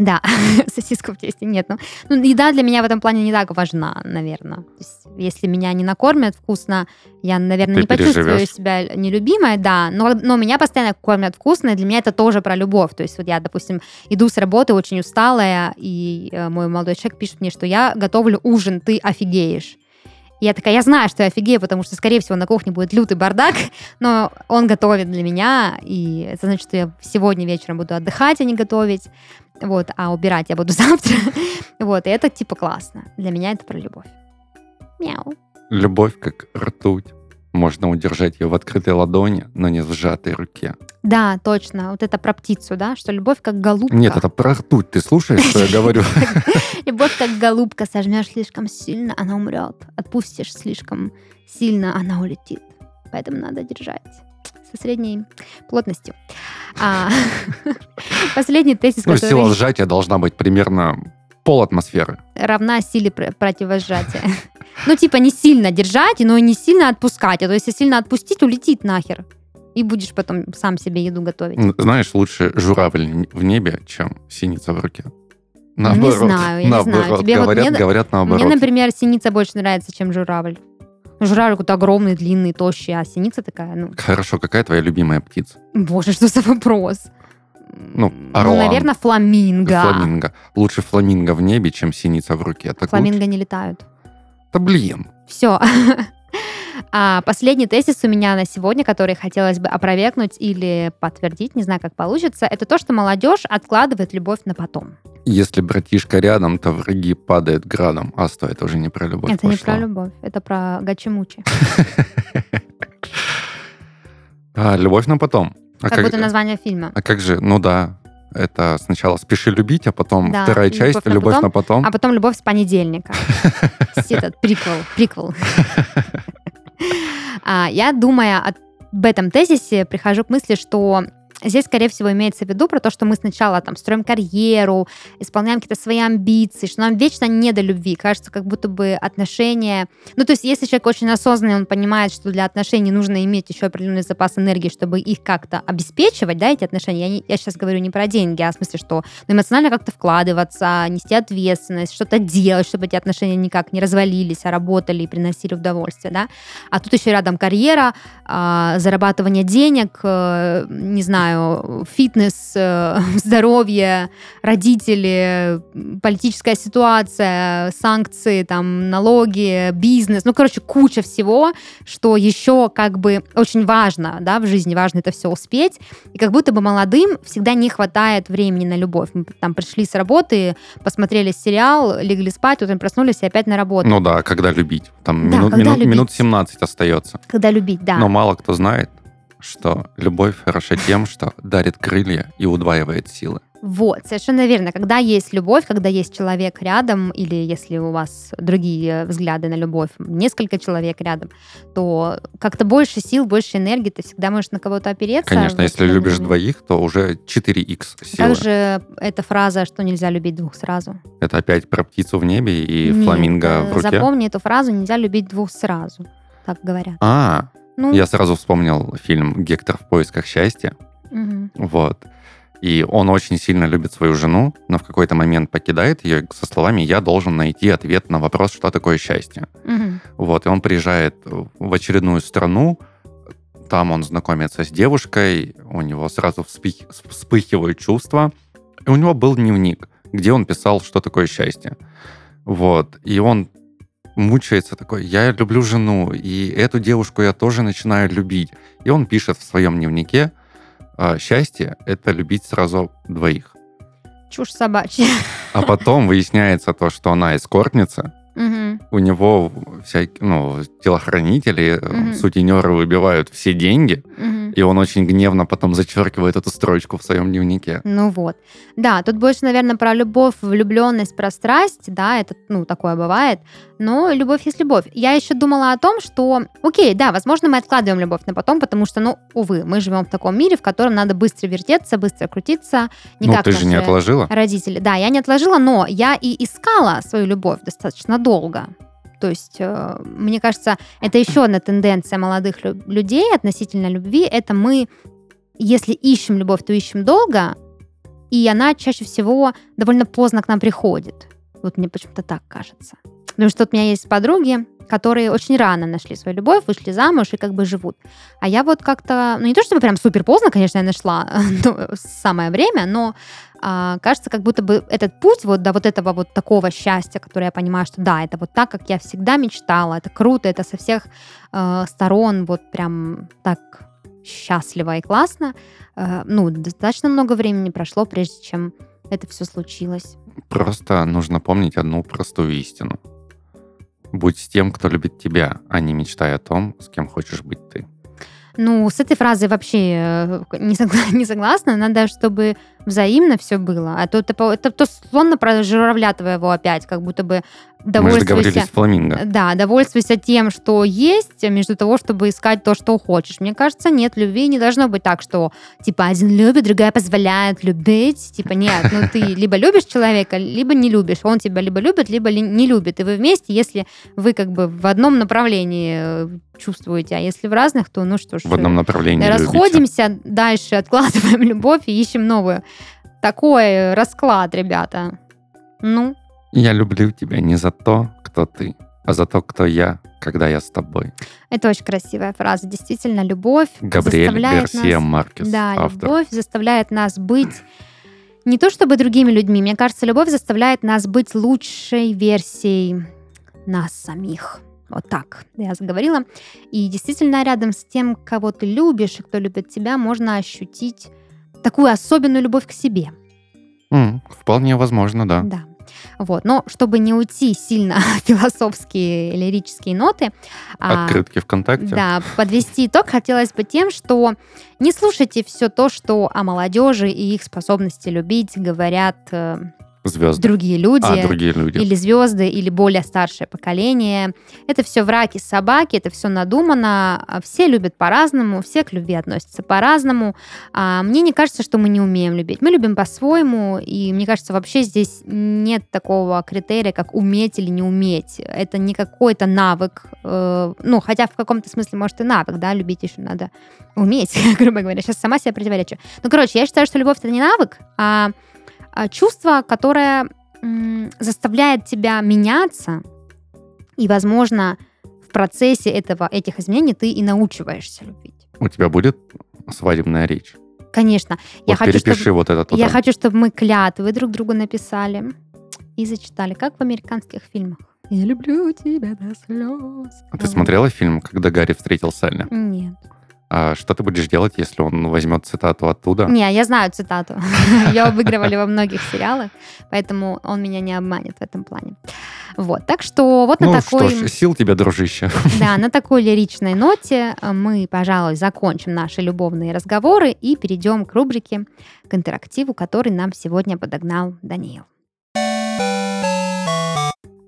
Да, сосиску в тесте нет. Ну, ну, еда для меня в этом плане не так важна, наверное. То есть, если меня не накормят вкусно, я, наверное, Ты не почувствую себя нелюбимой, да. Но, но меня постоянно кормят вкусно, и для меня это тоже про любовь. То есть вот я, допустим, иду с работы очень усталая, и э, мой молодой человек пишет мне, что я готовлю ужин, ты офигеешь. Я такая, я знаю, что я офигею, потому что, скорее всего, на кухне будет лютый бардак, но он готовит для меня, и это значит, что я сегодня вечером буду отдыхать, а не готовить, вот, а убирать я буду завтра. вот, и это типа классно. Для меня это про любовь. Мяу. Любовь как ртуть. Можно удержать ее в открытой ладони, но не в сжатой руке. Да, точно. Вот это про птицу, да? Что любовь как голубка. Нет, это про ртуть. Ты слушаешь, что я говорю? Любовь как голубка. Сожмешь слишком сильно, она умрет. Отпустишь слишком сильно, она улетит. Поэтому надо держать со средней плотностью. А, последний тезис, ну, который... сила сжатия должна быть примерно пол атмосферы. Равна силе противосжатия. Ну, типа, не сильно держать, но и не сильно отпускать. А то если сильно отпустить, улетит нахер. И будешь потом сам себе еду готовить. Знаешь, лучше журавль в небе, чем синица в руке. Наоборот, не знаю, я наоборот. не знаю. Тебе говорят, вот мне, говорят наоборот. Мне, например, синица больше нравится, чем журавль. Журавль какой-то огромный, длинный, тощий, а синица такая, ну... Хорошо, какая твоя любимая птица? Боже, что за вопрос? Ну, орлан. Ну, наверное, фламинго. Фламинго. Лучше фламинго в небе, чем синица в руке. Так фламинго лучше? не летают. Да блин. Все. А последний тезис у меня на сегодня, который хотелось бы опровергнуть или подтвердить, не знаю, как получится, это то, что молодежь откладывает любовь на потом. Если братишка рядом, то враги падают градом. А сто, это уже не про любовь Это пошло. не про любовь, это про гачи-мучи. А, любовь на потом. А как будто название фильма. А как же, ну да, это сначала «Спеши любить», а потом да, вторая часть «Любовь, на, «Любовь потом, на потом». А потом «Любовь с понедельника». Этот приквел. приквел. А, я, думая об этом тезисе, прихожу к мысли, что Здесь, скорее всего, имеется в виду про то, что мы сначала там строим карьеру, исполняем какие-то свои амбиции, что нам вечно не до любви. Кажется, как будто бы отношения... Ну, то есть, если человек очень осознанный, он понимает, что для отношений нужно иметь еще определенный запас энергии, чтобы их как-то обеспечивать, да, эти отношения. Я, не, я сейчас говорю не про деньги, а в смысле, что ну, эмоционально как-то вкладываться, нести ответственность, что-то делать, чтобы эти отношения никак не развалились, а работали и приносили удовольствие, да. А тут еще рядом карьера, а, зарабатывание денег, э, не знаю, знаю, фитнес, э, здоровье, родители, политическая ситуация, санкции, там, налоги, бизнес, ну, короче, куча всего, что еще как бы очень важно, да, в жизни важно это все успеть, и как будто бы молодым всегда не хватает времени на любовь. Мы там пришли с работы, посмотрели сериал, легли спать, утром проснулись и опять на работу. Ну да, когда любить? Там да, минут, минут, любить. минут 17 остается. Когда любить, да. Но мало кто знает, что любовь хороша тем, что дарит крылья и удваивает силы. Вот, совершенно верно. Когда есть любовь, когда есть человек рядом, или если у вас другие взгляды на любовь, несколько человек рядом, то как-то больше сил, больше энергии, ты всегда можешь на кого-то опереться. Конечно, если любишь двоих, то уже 4х сила. Также эта фраза, что нельзя любить двух сразу. Это опять про птицу в небе и Нет, фламинго в руке? Запомни эту фразу, нельзя любить двух сразу. Так говорят. А, ну, я сразу вспомнил фильм «Гектор в поисках счастья». Угу. Вот. И он очень сильно любит свою жену, но в какой-то момент покидает ее со словами «я должен найти ответ на вопрос, что такое счастье». Угу. Вот, и он приезжает в очередную страну, там он знакомится с девушкой, у него сразу вспых... вспыхивают чувства, и у него был дневник, где он писал, что такое счастье. Вот, и он мучается такой, я люблю жену, и эту девушку я тоже начинаю любить. И он пишет в своем дневнике, а счастье — это любить сразу двоих. Чушь собачья. А потом выясняется то, что она эскортница, Угу. У него всякие, ну, телохранители, угу. сутенеры выбивают все деньги, угу. И он очень гневно потом зачеркивает эту строчку в своем дневнике. Ну вот. Да, тут больше, наверное, про любовь, влюбленность, про страсть, да, это, ну, такое бывает, но любовь есть любовь. Я еще думала о том, что, окей, да, возможно, мы откладываем любовь на потом, потому что, ну, увы, мы живем в таком мире, в котором надо быстро вертеться, быстро крутиться. Не ну, ты же не отложила. Родители. Да, я не отложила, но я и искала свою любовь достаточно долго. То есть, э, мне кажется, это еще одна тенденция молодых людей относительно любви. Это мы, если ищем любовь, то ищем долго, и она чаще всего довольно поздно к нам приходит. Вот мне почему-то так кажется. Потому что у меня есть подруги, которые очень рано нашли свою любовь, вышли замуж и как бы живут. А я вот как-то, ну не то чтобы прям супер поздно, конечно, я нашла ну, самое время, но а, кажется, как будто бы этот путь вот до вот этого вот такого счастья, которое я понимаю, что да, это вот так, как я всегда мечтала, это круто, это со всех э, сторон вот прям так счастливо и классно. Э, ну, достаточно много времени прошло, прежде чем это все случилось. Просто нужно помнить одну простую истину. Будь с тем, кто любит тебя, а не мечтай о том, с кем хочешь быть ты. Ну, с этой фразой вообще э, не, согла- не согласна. Надо, чтобы взаимно все было. А то это, это то словно про журавля твоего опять, как будто бы довольствуйся... Фламинго. Да, довольствуйся тем, что есть, между того, чтобы искать то, что хочешь. Мне кажется, нет, любви не должно быть так, что типа один любит, другая позволяет любить. Типа нет, ну ты либо любишь человека, либо не любишь. Он тебя либо любит, либо не любит. И вы вместе, если вы как бы в одном направлении э, чувствуете, а если в разных, то ну что ж. В одном направлении Расходимся любите. дальше, откладываем любовь и ищем новую. Такой расклад, ребята. Ну, я люблю тебя не за то, кто ты, а за то, кто я, когда я с тобой. Это очень красивая фраза. Действительно, любовь Габриэль заставляет Гарсия нас... Маркес, Да, автор. любовь заставляет нас быть не то чтобы другими людьми. Мне кажется, любовь заставляет нас быть лучшей версией нас самих. Вот так я заговорила. И действительно, рядом с тем, кого ты любишь и кто любит тебя, можно ощутить такую особенную любовь к себе. Mm, вполне возможно, да. Да. Вот. Но чтобы не уйти сильно в философские лирические ноты... А, Открытки а, ВКонтакте. Да, подвести итог хотелось бы тем, что не слушайте все то, что о молодежи и их способности любить говорят э, Звезды. другие люди, а, другие люди, или звезды, или более старшее поколение. Это все враки собаки, это все надумано. А все любят по-разному, все к любви относятся по-разному. А мне не кажется, что мы не умеем любить. Мы любим по-своему, и мне кажется, вообще здесь нет такого критерия, как уметь или не уметь. Это не какой-то навык. Э, ну, хотя в каком-то смысле, может, и навык, да, любить еще надо уметь, грубо говоря. Сейчас сама себя противоречу. Ну, короче, я считаю, что любовь это не навык, а а, чувство, которое заставляет тебя меняться, и, возможно, в процессе этого, этих изменений ты и научиваешься любить. У тебя будет свадебная речь? Конечно. Вот я хочу, перепиши чтобы, вот этот. Я вот хочу, чтобы мы клятвы друг другу написали и зачитали, как в американских фильмах. Я люблю тебя до слез. А ты смотрела фильм «Когда Гарри встретил Салли»? Нет. А что ты будешь делать, если он возьмет цитату оттуда? Не, я знаю цитату. Ее обыгрывали во многих сериалах, поэтому он меня не обманет в этом плане. Вот, так что вот ну, на такой... что ж, сил тебе, дружище. Да, на такой лиричной ноте э, мы, пожалуй, закончим наши любовные разговоры и перейдем к рубрике, к интерактиву, который нам сегодня подогнал Даниил.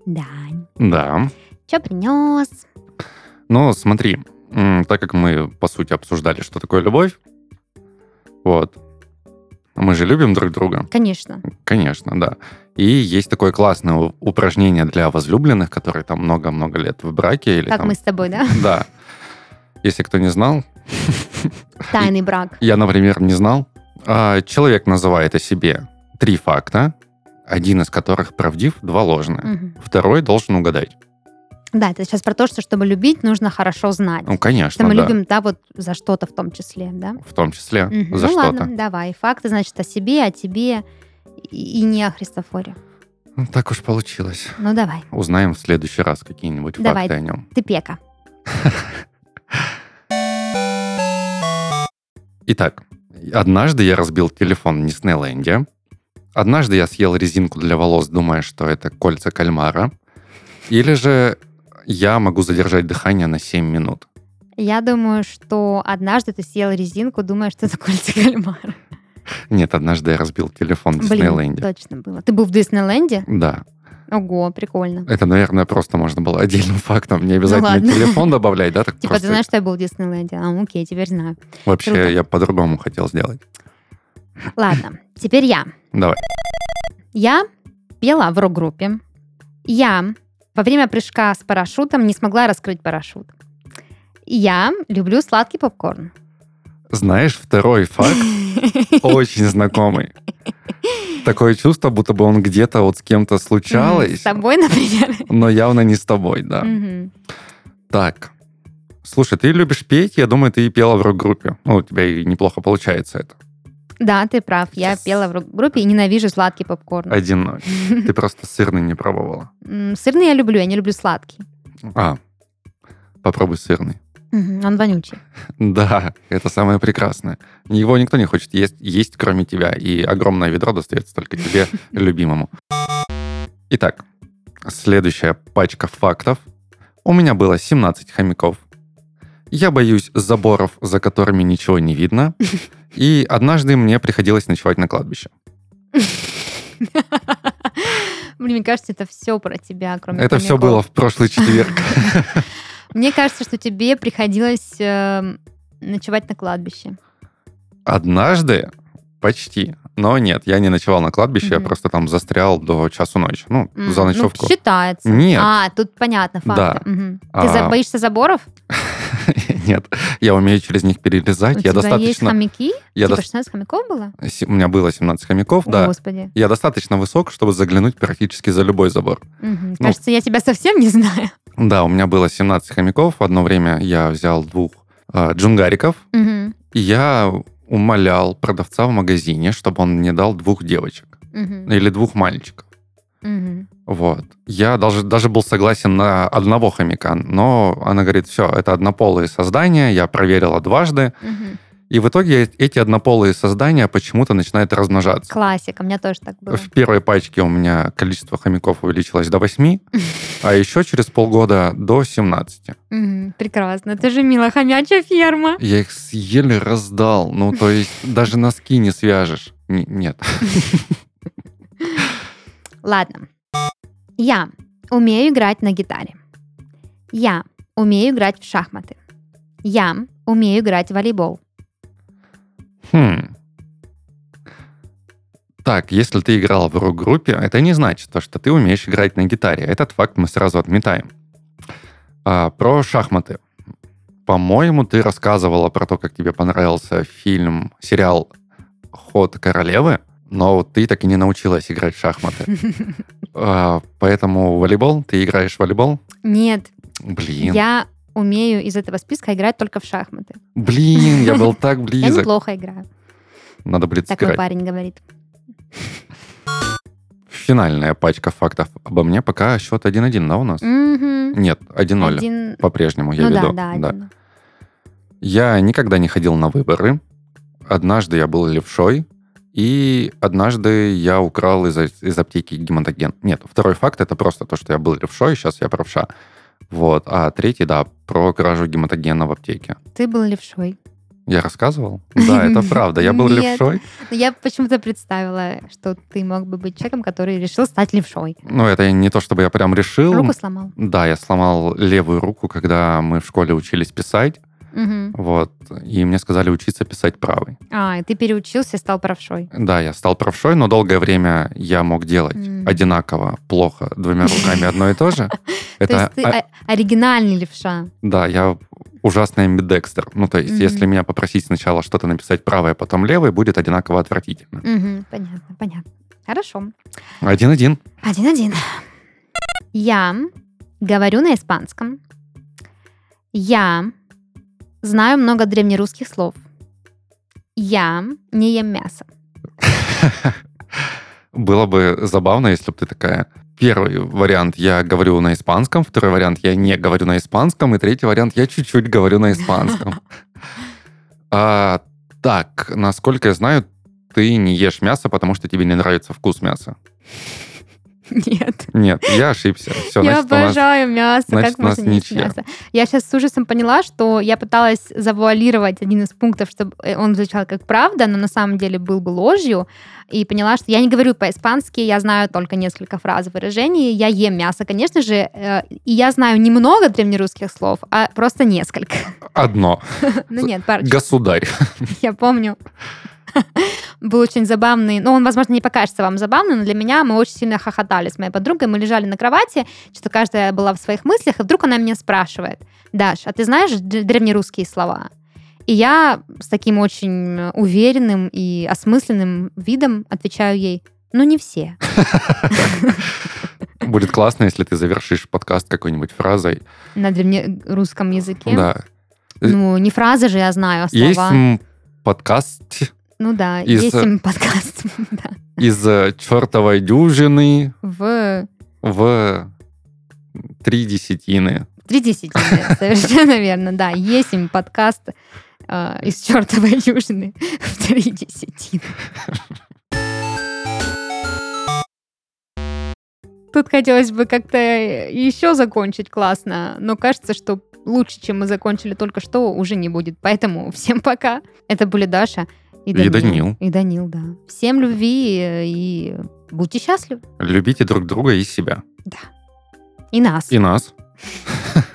Дань. Да. Что принес? Ну, смотри, так как мы, по сути, обсуждали, что такое любовь, вот, мы же любим друг друга. Конечно. Конечно, да. И есть такое классное упражнение для возлюбленных, которые там много-много лет в браке. Или как там... мы с тобой, да? Да. Если кто не знал. Тайный брак. Я, например, не знал. А, человек называет о себе три факта, один из которых правдив, два ложные. Угу. Второй должен угадать. Да, это сейчас про то, что чтобы любить, нужно хорошо знать. Ну, конечно, Что мы да. любим, да, вот за что-то в том числе, да? В том числе Мгм. за ну что-то. ладно, давай. Факты, значит, о себе, о тебе и, и не о Христофоре. Ну, Так уж получилось. Ну давай, Узнаем в следующий раз какие-нибудь Давай. факты о нем. ты пека. Итак, однажды я разбил телефон в Диснейленде. Однажды я съел резинку для волос, думая, что это кольца кальмара. Или же я могу задержать дыхание на 7 минут. Я думаю, что однажды ты съел резинку, думая, что это кольца кальмара. Нет, однажды я разбил телефон в Блин, Диснейленде. точно было. Ты был в Диснейленде? Да. Ого, прикольно. Это, наверное, просто можно было отдельным фактом. Не обязательно Ну телефон добавлять, да? Так Типа, просто ты знаешь, что я был в Диснейленде? А, окей, теперь знаю. Вообще, круто. я по-другому хотел сделать. Ладно, теперь я. Давай. Я пела в рок-группе. Я во время прыжка с парашютом не смогла раскрыть парашют. Я люблю сладкий попкорн. Знаешь, второй факт очень знакомый. Такое чувство, будто бы он где-то вот с кем-то случалось, С тобой, например. но явно не с тобой, да. Так. Слушай, ты любишь петь, я думаю, ты и пела в рок-группе. Ну, у тебя и неплохо получается это. Да, ты прав. Я пела в рок-группе и ненавижу сладкий попкорн. Один ноль. Ты просто сырный не пробовала. Сырный я люблю, я не люблю сладкий. А, попробуй сырный. Он вонючий. Да, это самое прекрасное. Его никто не хочет есть, есть кроме тебя, и огромное ведро достается только тебе, любимому. Итак, следующая пачка фактов. У меня было 17 хомяков. Я боюсь заборов, за которыми ничего не видно. И однажды мне приходилось ночевать на кладбище. Блин, мне кажется, это все про тебя, кроме Это все было в прошлый четверг. Мне кажется, что тебе приходилось э, ночевать на кладбище. Однажды почти. Но нет, я не ночевал на кладбище, я Мгм. просто там застрял до часу ночи. Ну, М, за ну, ночевку. считается. Нет. А, тут понятно, факты. Да. Мгм. Ты А. боишься заборов? Нет, я умею через них перелезать. У я тебя есть достаточно... хомяки? я типа дос- 16 хомяков было? У меня было 17 хомяков, О, да. Господи. Я достаточно высок, чтобы заглянуть практически за любой забор. Мгм. Ну. Кажется, я тебя совсем не знаю. Да, у меня было 17 хомяков. Одно время я взял двух э, джунгариков, Мгм. и я умолял продавца в магазине, чтобы он мне дал двух девочек Мгм. или двух мальчиков. Мгм. Вот. Я даже, даже был согласен на одного хомяка, но она говорит, все, это однополые создания, я проверила дважды, Мгм. И в итоге эти однополые создания почему-то начинают размножаться. Классика, у меня тоже так было. В первой пачке у меня количество хомяков увеличилось до 8, а еще через полгода до 17. Мгм. Прекрасно. Это же мило, хомячая ферма. Я их еле раздал. Ну, то есть даже носки не свяжешь. Нет. Ладно. Я умею играть на гитаре. Я умею играть в шахматы. Я умею играть в волейбол. Хм. Так, если ты играл в рок-группе, это не значит, то, что ты умеешь играть на гитаре. Этот факт мы сразу отметаем. А, про шахматы. По-моему, ты рассказывала про то, как тебе понравился фильм, сериал «Ход королевы», но ты так и не научилась играть в шахматы. А, поэтому волейбол, ты играешь в волейбол? Нет, Блин, я умею из этого списка играть только в шахматы. блин, я был так Я близок. неплохо играю. Надо будет Так мой сыграть. парень говорит. Финальная пачка фактов обо мне. Пока счет 1-1, да, у нас? Нет, 1-0. Один... По-прежнему я Ну да, веду. да, один. Я никогда не ходил на выборы. Однажды я был левшой, и однажды я украл из, из аптеки гематоген. Нет, второй факт это просто то, что я был левшой, сейчас я правша. Вот. А третий, да, про кражу гематогена в аптеке. Ты был левшой. Я рассказывал? Да, это правда. Я был Нет. левшой. Я почему-то представила, что ты мог бы быть человеком, который решил стать левшой. Ну, это не то, чтобы я прям решил. Руку сломал. Да, я сломал левую руку, когда мы в школе учились писать. Мгм. Вот. И мне сказали учиться писать правой. А, и ты переучился и стал правшой. Да, я стал правшой, но долгое время я мог делать Мгм. одинаково, плохо, двумя руками одно и то же. То есть ты оригинальный левша. да, я ужасный амбидекстер. Ну, то есть, если меня попросить сначала что-то написать правой, а потом левой, будет одинаково отвратительно. Понятно, понятно. Хорошо. Один-один. Один-один. Я говорю на испанском. Я знаю много древнерусских слов. Я не ем мясо. Было бы забавно, если бы ты такая... Первый вариант я говорю на испанском, второй вариант я не говорю на испанском, и третий вариант я чуть-чуть говорю на испанском. А, так, насколько я знаю, ты не ешь мясо, потому что тебе не нравится вкус мяса. Нет. Нет, я ошибся. Все, я значит, у нас- обожаю мясо. значит, как у нас можно не есть ничья. мясо? Я сейчас с ужасом поняла, что я пыталась завуалировать один из пунктов, чтобы э, он звучал как правда, но на самом деле был бы ложью. И поняла, что я не говорю по-испански, я знаю только несколько фраз выражений. Я ем мясо, конечно же. э, И я знаю немного древнерусских слов, а просто несколько. Одно. Ну нет, парочку. Государь. Я помню. Был очень забавный, ну, он, возможно, не покажется вам забавным, но для меня мы очень сильно хохотали с моей подругой. Мы лежали на кровати, что каждая была в своих мыслях, и вдруг она меня спрашивает, Даш, а ты знаешь древнерусские слова? И я с таким очень уверенным и осмысленным видом отвечаю ей, ну, не все. Будет классно, если ты завершишь подкаст какой-нибудь фразой. На древнерусском языке. Да. Ну, не фразы же я знаю, а Есть слова. м, подкаст Ну да, из- есть им подкаст. из э, чертовой дюжины В в три десятины. Три десятины, совершенно верно, да. Есть им подкаст э, из чертовой южины в три десятины. Тут хотелось бы как-то еще закончить классно, но кажется, что лучше, чем мы закончили только что, уже не будет. Поэтому всем пока. Это были Даша и И Данил. Данил. И Данил, да. Всем любви и будьте счастливы. Любите друг друга и себя. И нас. И нас.